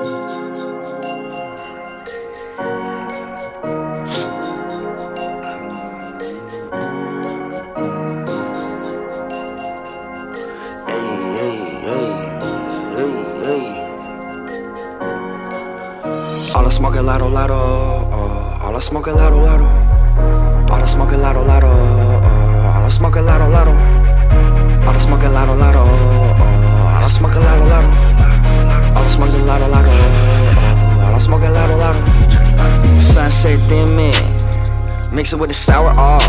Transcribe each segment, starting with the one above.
All I smoke a lotto, lotto. Uh, all I smoke a lotto, lotto. All I smoke a lotto, lotto. Uh, all I smoke a lotto, lotto. All I smoke a lotto, lotto. Mix it with the sour all.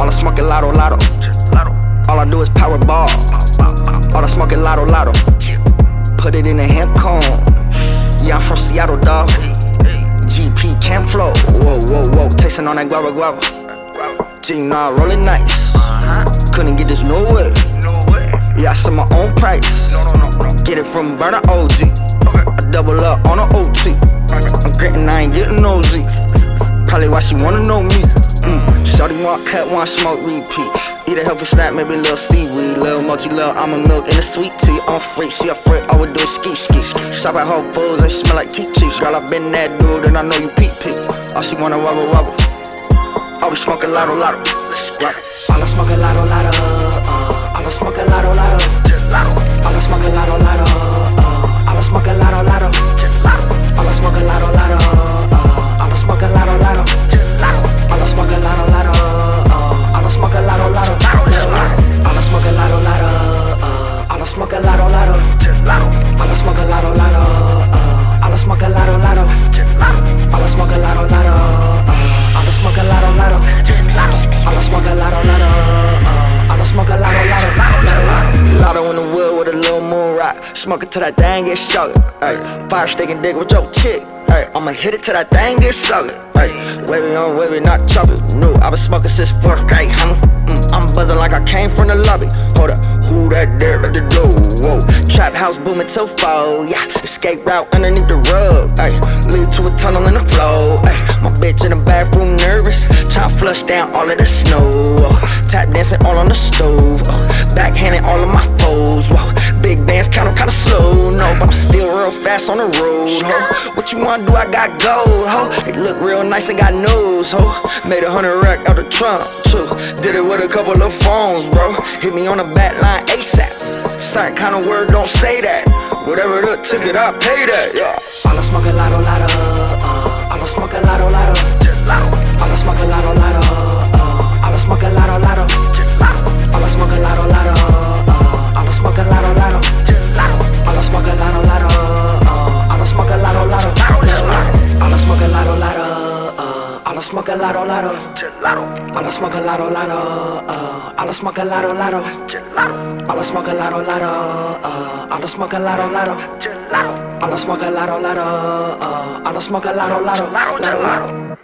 All I smoke a lotto, lotto. All I do is power ball. All I smoke a lotto, lotto. Put it in a hemp cone. Yeah, I'm from Seattle, dog. GP Camp Flow. Whoa, whoa, whoa. Tasting on that guava guava. G, nah, rolling nice. Couldn't get this nowhere. Yeah, I set my own price. Get it from Burner OG. I double up on an OT. I'm gritting, I ain't getting nosy. Probably why she wanna know me. Mm. Shorty want cut, want smoke, repeat. Eat a healthy snack, maybe a little seaweed. Little mochi, little almond milk in a sweet tea. I'm free, she a freak, all we do is ski ski. Shop at Whole Foods, and smell like tea tea. Girl, I been that dude, and I know you peep peep. All she wanna wobble wobble. All we smoke a lotto lotto. All I smoke a lotto lotto. Uh, all I smoke a lotto lotto. I smoke a lotto Smoke it till that thing get sugar. Ay, fire stick and dick with your chick. Ay, I'ma hit it till that thing get sugar. Ay, wavy on wavy, not choppy. No, I been smoking since fourth grade, homie. Mm, I'm buzzing like I came from the lobby. Hold up, who that there at the door? Whoa, trap house booming till fall. Yeah, escape route underneath the rug. Ay, lead to a tunnel in the floor. Ay, my bitch in the bathroom nervous. Try flush down all of the snow. Oh, tap dancing all on the stove. Oh, backhanding all of my foes. Whoa, count 'em kinda slow. No, but I'm still real fast on the road. Ho, what you wanna do? I got gold. Ho, it look real nice and got nose. Ho, made a hundred rack out the trunk. Too. Did it with a couple of phones, bro. Hit me on the back line ASAP. Certain kind of word don't say that. Whatever the ticket, I pay that. Yeah. I smoke a lotto, lotto. Uh, all I smoke a lotto, lot All a lotto, lotto. All I smoke a lotto, lotto. Uh, all I smoke a lotto, lotto. All I smoke a lotto, lotto. Uh, all I smoke a lotto, lotto. All I smoke a lotto, lotto. Uh, all I smoke a lotto, lotto. Lotto, lotto.